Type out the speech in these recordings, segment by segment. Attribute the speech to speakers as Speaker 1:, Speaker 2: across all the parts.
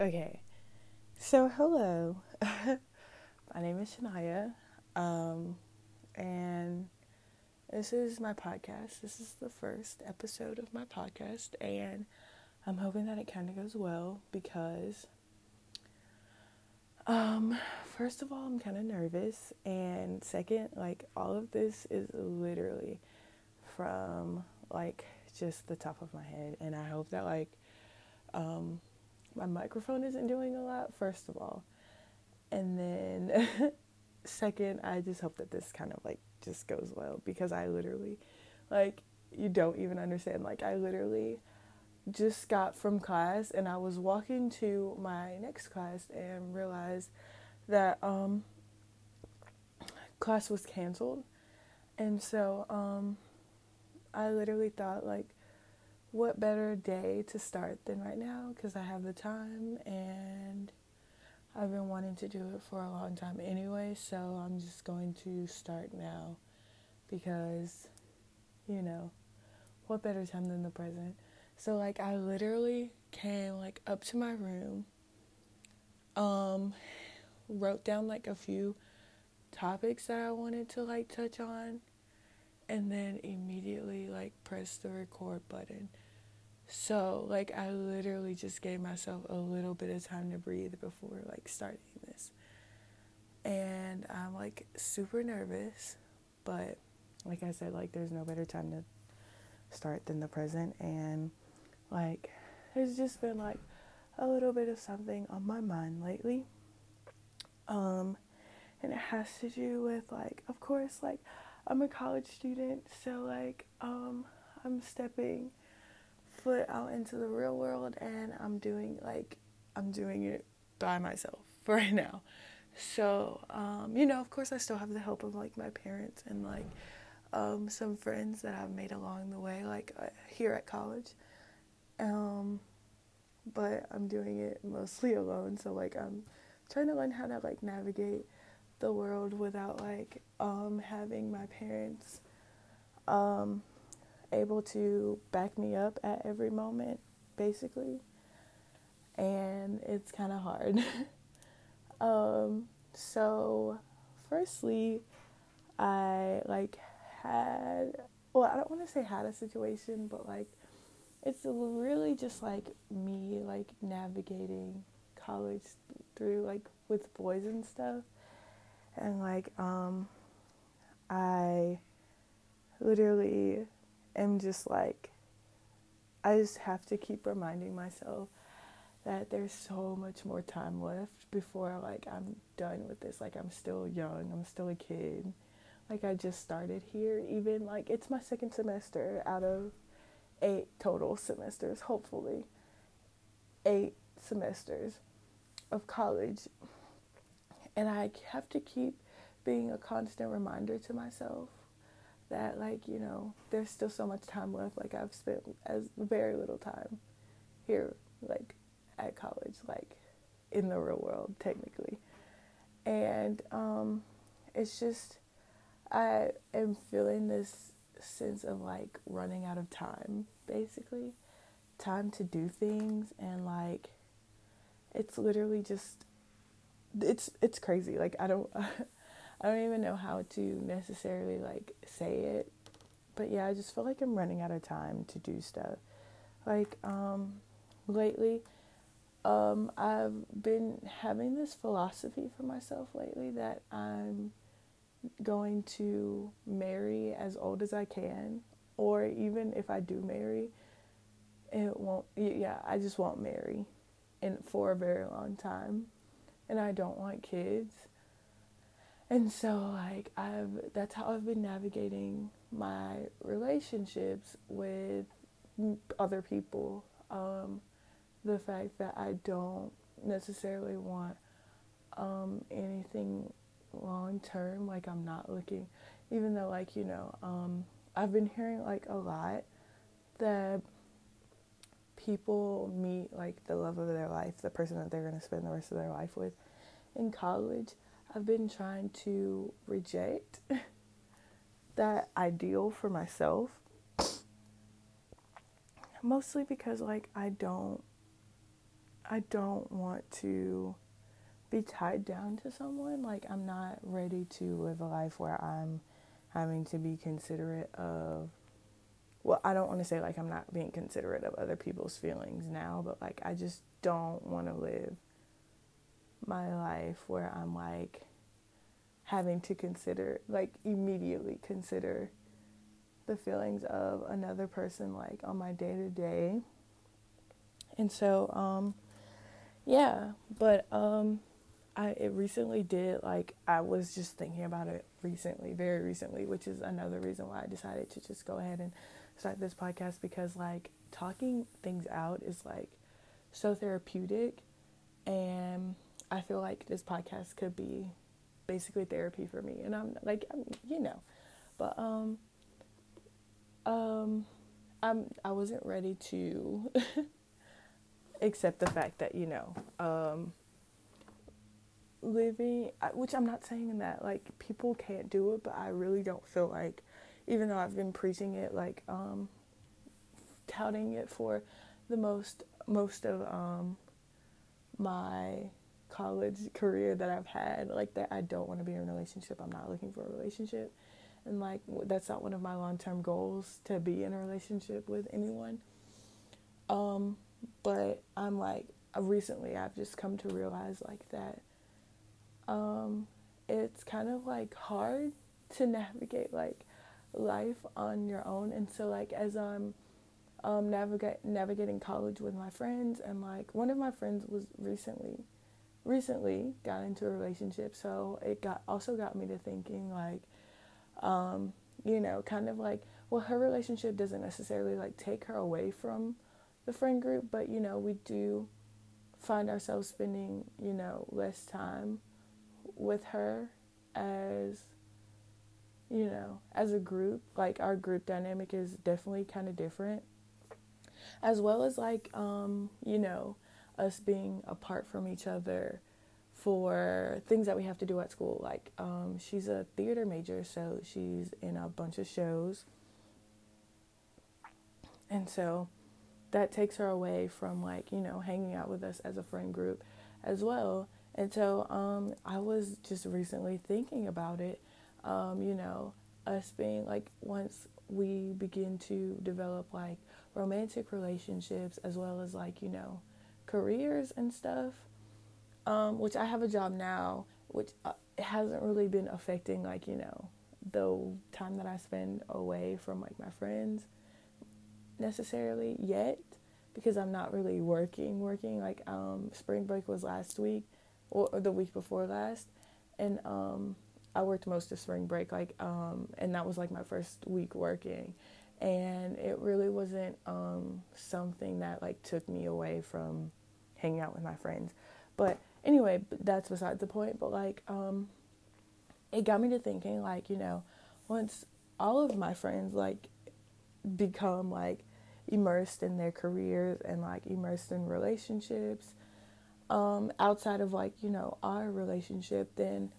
Speaker 1: Okay, so hello. my name is Shania, um, and this is my podcast. This is the first episode of my podcast, and I'm hoping that it kind of goes well because, um, first of all, I'm kind of nervous, and second, like all of this is literally from like just the top of my head, and I hope that like, um my microphone isn't doing a lot, first of all. And then, second, I just hope that this kind of like just goes well because I literally, like, you don't even understand. Like, I literally just got from class and I was walking to my next class and realized that um, class was canceled. And so um, I literally thought, like, what better day to start than right now because I have the time and I've been wanting to do it for a long time anyway, so I'm just going to start now because, you know, what better time than the present? So, like, I literally came, like, up to my room, um, wrote down, like, a few topics that I wanted to, like, touch on, and then immediately, like, press the record button so, like, I literally just gave myself a little bit of time to breathe before, like, starting this. And I'm, like, super nervous, but like I said, like, there's no better time to start than the present. And, like, there's just been, like, a little bit of something on my mind lately. Um, and it has to do with, like, of course, like, I'm a college student, so, like, um, I'm stepping foot out into the real world and I'm doing like I'm doing it by myself right now. So, um, you know, of course I still have the help of like my parents and like um, some friends that I've made along the way, like uh, here at college. Um, but I'm doing it mostly alone. So like I'm trying to learn how to like navigate the world without like um, having my parents um, able to back me up at every moment, basically. And it's kind of hard. um, so, firstly, I like had, well, I don't want to say had a situation, but like it's really just like me like navigating college through like with boys and stuff. And like, um, I literally am just like, I just have to keep reminding myself that there's so much more time left before like I'm done with this. Like I'm still young, I'm still a kid. Like I just started here. Even like it's my second semester out of eight total semesters, hopefully. Eight semesters of college. And I have to keep being a constant reminder to myself that like you know there's still so much time left. Like i've spent as very little time here like at college like in the real world technically. And um it's just i am feeling this sense of like running out of time basically. Time to do things and like it's literally just it's it's crazy like i don't I don't even know how to necessarily like say it. But yeah, I just feel like I'm running out of time to do stuff. Like um lately um I've been having this philosophy for myself lately that I'm going to marry as old as I can or even if I do marry it won't yeah, I just won't marry in for a very long time. And I don't want kids and so like I've that's how I've been navigating my relationships with other people. Um, the fact that I don't necessarily want um, anything long term. Like I'm not looking, even though like you know um, I've been hearing like a lot that people meet like the love of their life, the person that they're going to spend the rest of their life with in college. I've been trying to reject that ideal for myself. Mostly because like I don't I don't want to be tied down to someone. Like, I'm not ready to live a life where I'm having to be considerate of. Well, I don't want to say like I'm not being considerate of other people's feelings now, but like I just don't want to live my life where I'm like having to consider, like, immediately consider the feelings of another person, like, on my day to day. And so, um, yeah, but, um, I it recently did like I was just thinking about it recently, very recently, which is another reason why I decided to just go ahead and start this podcast because like talking things out is like so therapeutic. And I feel like this podcast could be basically therapy for me, and I'm like, I'm, you know, but um, um, I'm I wasn't ready to accept the fact that you know, um, living, which I'm not saying that like people can't do it, but I really don't feel like, even though I've been preaching it, like um, touting it for the most most of um my college career that I've had, like that I don't want to be in a relationship. I'm not looking for a relationship. And like that's not one of my long-term goals to be in a relationship with anyone. Um but I'm like recently I've just come to realize like that um it's kind of like hard to navigate like life on your own. And so like as I'm um navigate navigating college with my friends and like one of my friends was recently recently got into a relationship, so it got also got me to thinking like, um, you know, kind of like, well, her relationship doesn't necessarily like take her away from the friend group, but you know, we do find ourselves spending, you know, less time with her as you know, as a group, like our group dynamic is definitely kind of different. As well as like um, you know, us being apart from each other for things that we have to do at school. Like, um, she's a theater major, so she's in a bunch of shows. And so that takes her away from, like, you know, hanging out with us as a friend group as well. And so um, I was just recently thinking about it, um, you know, us being like, once we begin to develop like romantic relationships as well as like, you know, careers and stuff, um, which I have a job now, which uh, hasn't really been affecting like you know the time that I spend away from like my friends necessarily yet because I'm not really working working like um spring break was last week or, or the week before last. And um I worked most of spring break like um and that was like my first week working and it really wasn't um something that like took me away from hanging out with my friends. But anyway, that's beside the point. But like, um, it got me to thinking, like, you know, once all of my friends like become like immersed in their careers and like immersed in relationships, um, outside of like, you know, our relationship, then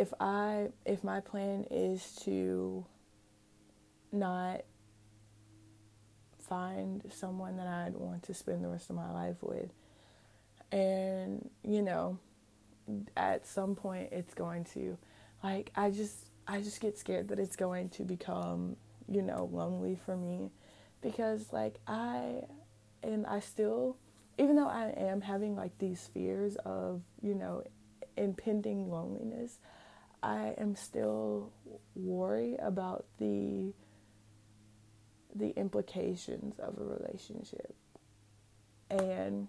Speaker 1: if I if my plan is to not find someone that I'd want to spend the rest of my life with, and you know at some point it's going to like i just i just get scared that it's going to become you know lonely for me because like i and i still even though i am having like these fears of you know impending loneliness i am still worried about the the implications of a relationship. And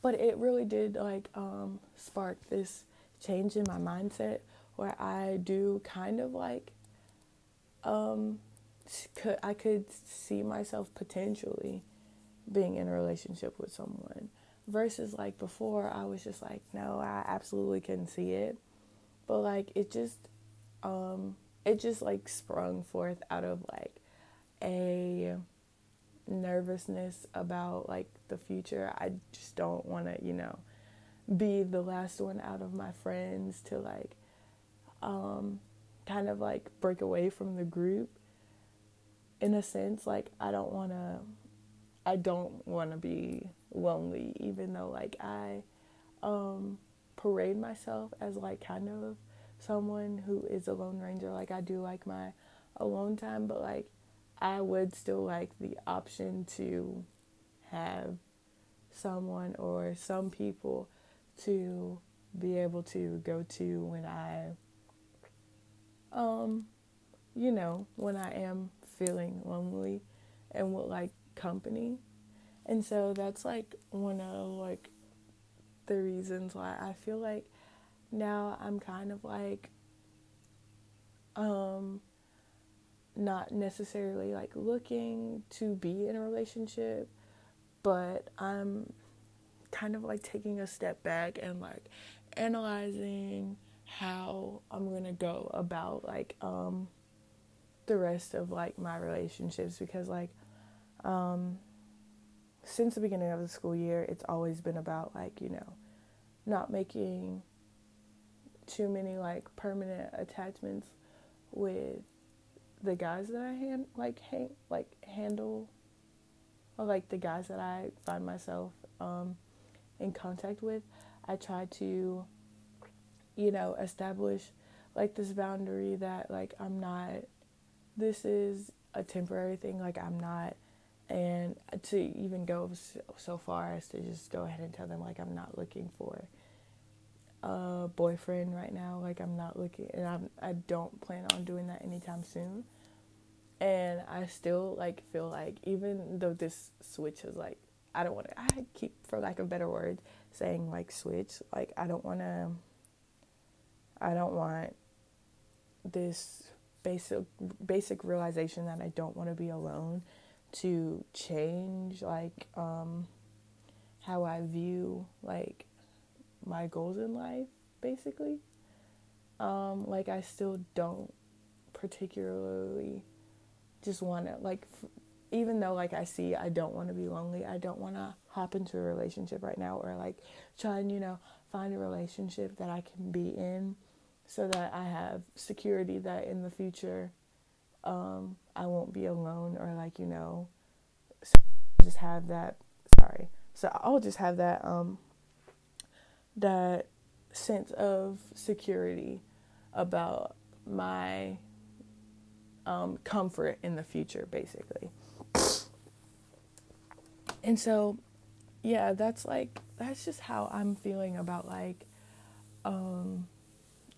Speaker 1: but it really did like um, spark this change in my mindset where I do kind of like um, could I could see myself potentially being in a relationship with someone versus like before I was just like no I absolutely couldn't see it but like it just um it just like sprung forth out of like a nervousness about like the future. I just don't want to, you know, be the last one out of my friends to like um kind of like break away from the group in a sense like I don't want to I don't want to be lonely, even though like I um, parade myself as like kind of someone who is a lone ranger. Like I do like my alone time, but like I would still like the option to have someone or some people to be able to go to when I um you know, when I am feeling lonely and would like company. And so that's like one of like the reasons why. I feel like now I'm kind of like um not necessarily like looking to be in a relationship, but I'm kind of like taking a step back and like analyzing how I'm going to go about like um the rest of like my relationships because like um since the beginning of the school year it's always been about like you know not making too many like permanent attachments with the guys that I hand like hang like handle or like the guys that I find myself um in contact with I try to you know establish like this boundary that like I'm not this is a temporary thing. Like, I'm not, and to even go so far as to just go ahead and tell them, like, I'm not looking for a boyfriend right now. Like, I'm not looking, and I'm, I don't plan on doing that anytime soon. And I still, like, feel like, even though this switch is like, I don't want to, I keep, for lack of better word, saying like switch. Like, I don't want to, I don't want this basic basic realization that I don't want to be alone to change like um, how I view like my goals in life basically. Um, like I still don't particularly just want to like f- even though like I see I don't want to be lonely I don't want to hop into a relationship right now or like try and you know find a relationship that I can be in so that I have security that in the future um, I won't be alone or like you know so just have that sorry so I'll just have that um that sense of security about my um, comfort in the future basically and so yeah that's like that's just how I'm feeling about like um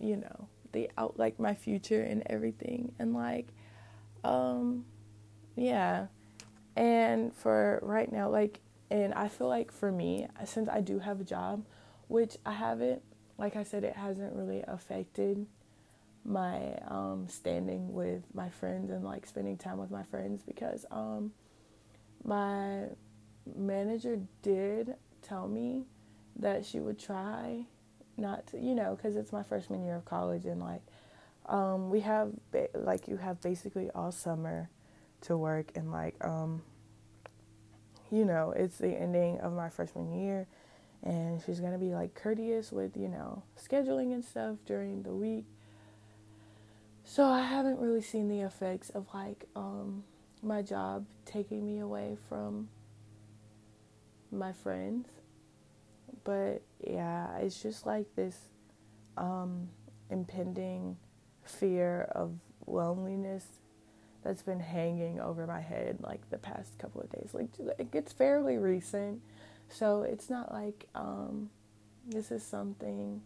Speaker 1: you know, the out like my future and everything. And like, um, yeah. And for right now, like, and I feel like for me, since I do have a job, which I haven't, like I said, it hasn't really affected my um, standing with my friends and like spending time with my friends because um, my manager did tell me that she would try not to, you know, because it's my freshman year of college and like um, we have like you have basically all summer to work and like um, you know it's the ending of my freshman year and she's gonna be like courteous with you know scheduling and stuff during the week. So i haven't really seen the effects of like um, my job taking me away from my friends. But yeah, it's just like this um, impending fear of loneliness that's been hanging over my head like the past couple of days. Like it's fairly recent, so it's not like um, this is something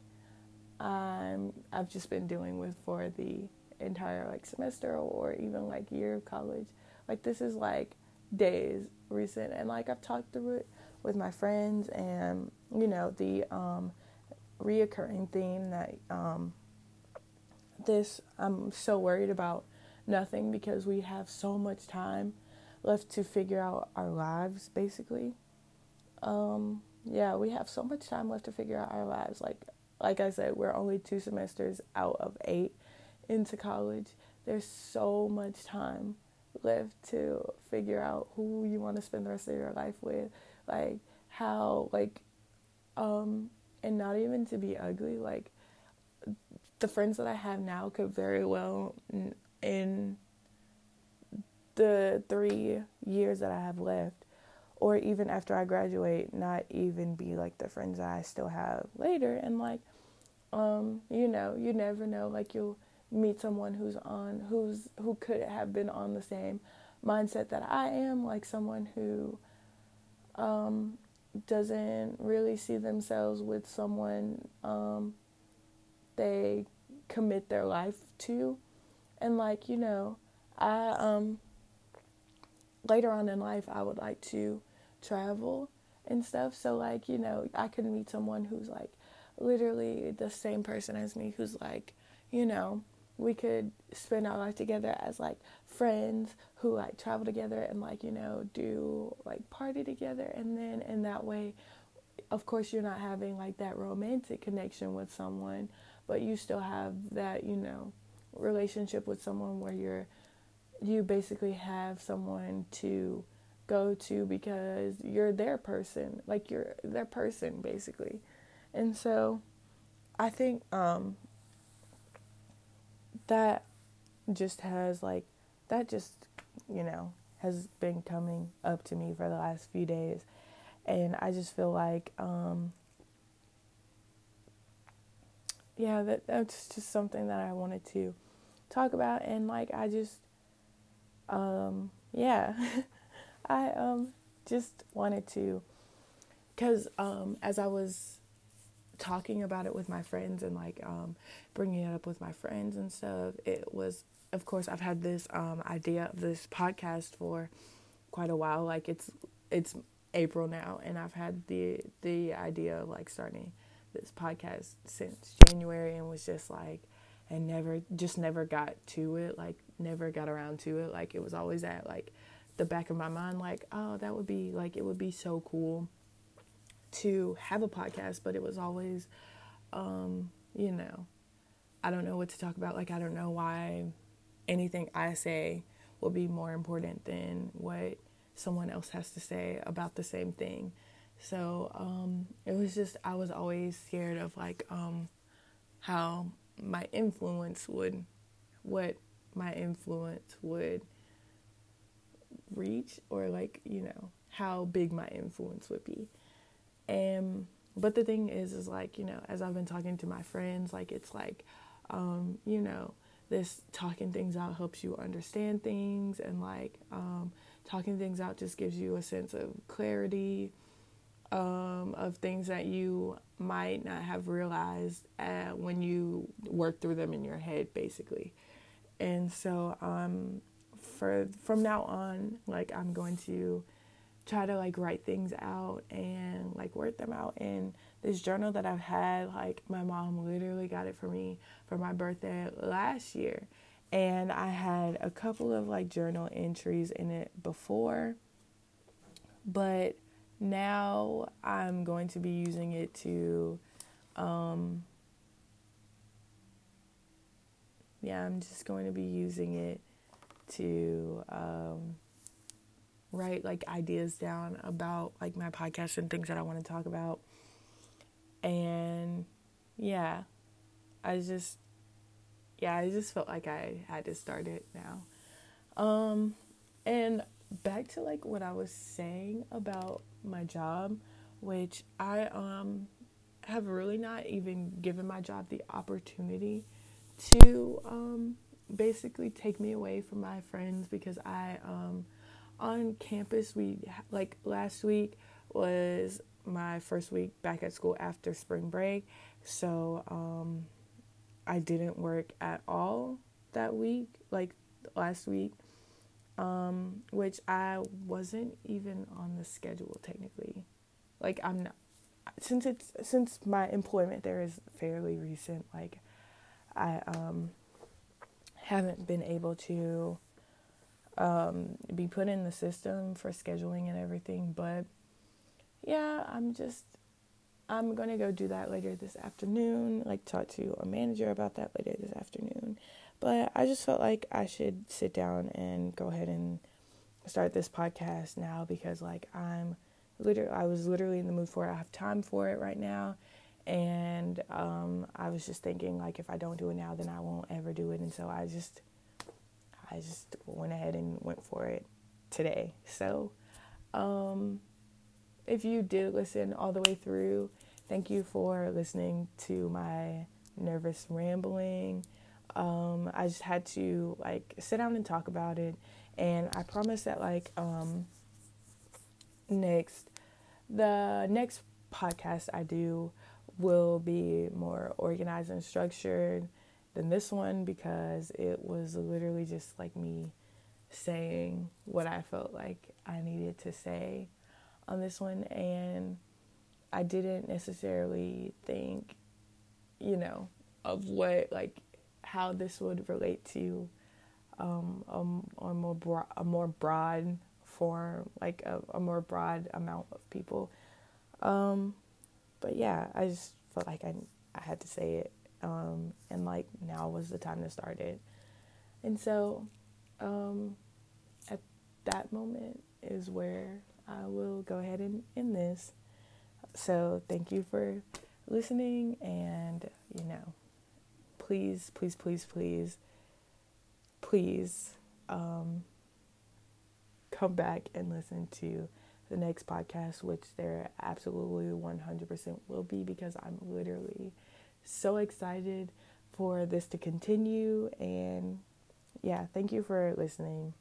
Speaker 1: I'm I've just been dealing with for the entire like semester or even like year of college. Like this is like days recent, and like I've talked through it with my friends, and you know the um, reoccurring theme that um, this I'm so worried about nothing because we have so much time left to figure out our lives, basically. Um, yeah, we have so much time left to figure out our lives. Like like I said, we're only two semesters out of eight into college. There's so much time left to figure out who you want to spend the rest of your life with, like how like um and not even to be ugly like the friends that I have now could very well in the 3 years that I have left or even after I graduate, not even be like the friends that I still have later. And like, um, you know, you never know. Like you'll meet someone who's on who's who could have been on the same mindset that I am, like someone who um, doesn't really see themselves with someone um, they commit their life to, and like you know, I um later on in life I would like to travel and stuff. So like, you know, I could meet someone who's like literally the same person as me who's like, you know, we could spend our life together as like friends who like travel together and like, you know, do like party together. And then in that way of course you're not having like that romantic connection with someone, but you still have that, you know, relationship with someone where you're you basically have someone to go to because you're their person, like you're their person basically. And so I think um that just has like that just, you know, has been coming up to me for the last few days. And I just feel like um yeah, that that's just something that I wanted to talk about and like I just um, yeah, I um, just wanted to, because um, as I was talking about it with my friends and like um, bringing it up with my friends and stuff, it was, of course, I've had this um, idea of this podcast for quite a while. Like it's it's April now, and I've had the the idea of like starting this podcast since January, and was just like, and never just never got to it. Like never got around to it. Like it was always at like the back of my mind, like, oh, that would be like it would be so cool to have a podcast, but it was always um, you know, I don't know what to talk about. Like I don't know why anything I say will be more important than what someone else has to say about the same thing. So um, it was just I was always scared of like um, how my influence would what my influence would reach or like you know how big my influence would be. And but the thing is is like you know as i've been talking to my friends like it's like um you know this talking things out helps you understand things and like um talking things out just gives you a sense of clarity um, of things that you might not have realized uh, when you work through them in your head, basically. And so um for from now on like i'm going to try to like write things out and like work them out. In this journal that i've had like my mom literally got it for me for my birthday last year. And i had a couple of like journal entries in it before but now i'm going to be using it to um yeah, I'm just going to be using it to um, write like ideas down about like my podcast and things that I want to talk about. And yeah, I just yeah, I just felt like I had to start it now. Um and back to like what I was saying about my job, which I um have really not even given my job the opportunity to um, basically take me away from my friends because I um, on campus we like last week was my first week back at school after spring break, so um, I didn't work at all that week, like last week, um, which I wasn't even on the schedule technically. Like I'm not since it's since my employment there is fairly recent. Like I um, haven't been able to um, be put in the system for scheduling and everything. But yeah, I'm just, I'm to go do that later this afternoon, like talk to a manager about that later this afternoon. But I just felt like I should sit down and go ahead and start this podcast now because like I'm literally I was literally in the mood for it. I have time for it right now and um, I was just thinking like if I don't do it now, then I won't ever do it. And so I just, I just went ahead and went for it today. So, um, if you did listen all the way through, thank you for listening to my nervous rambling. Um, I just had to like sit down and talk about it, and I promise that like um, next the next podcast I do will be more organized and structured than this one because it was literally just like me saying what I felt like I needed to say on this one. And I didn't necessarily think you know of what like how this would relate to um, a, a more broad, a more broad form, like a, a more broad amount of people. Um, but yeah, I just felt like I I had to say it, um, and like now was the time to start it. And so, um, at that moment is where I will go ahead and end this. So thank you for listening, and you know, please, please, please, please, please. Um, come back and listen to the next podcast, which there absolutely 100% will be because I'm literally so excited for this to continue. And yeah, thank you for listening.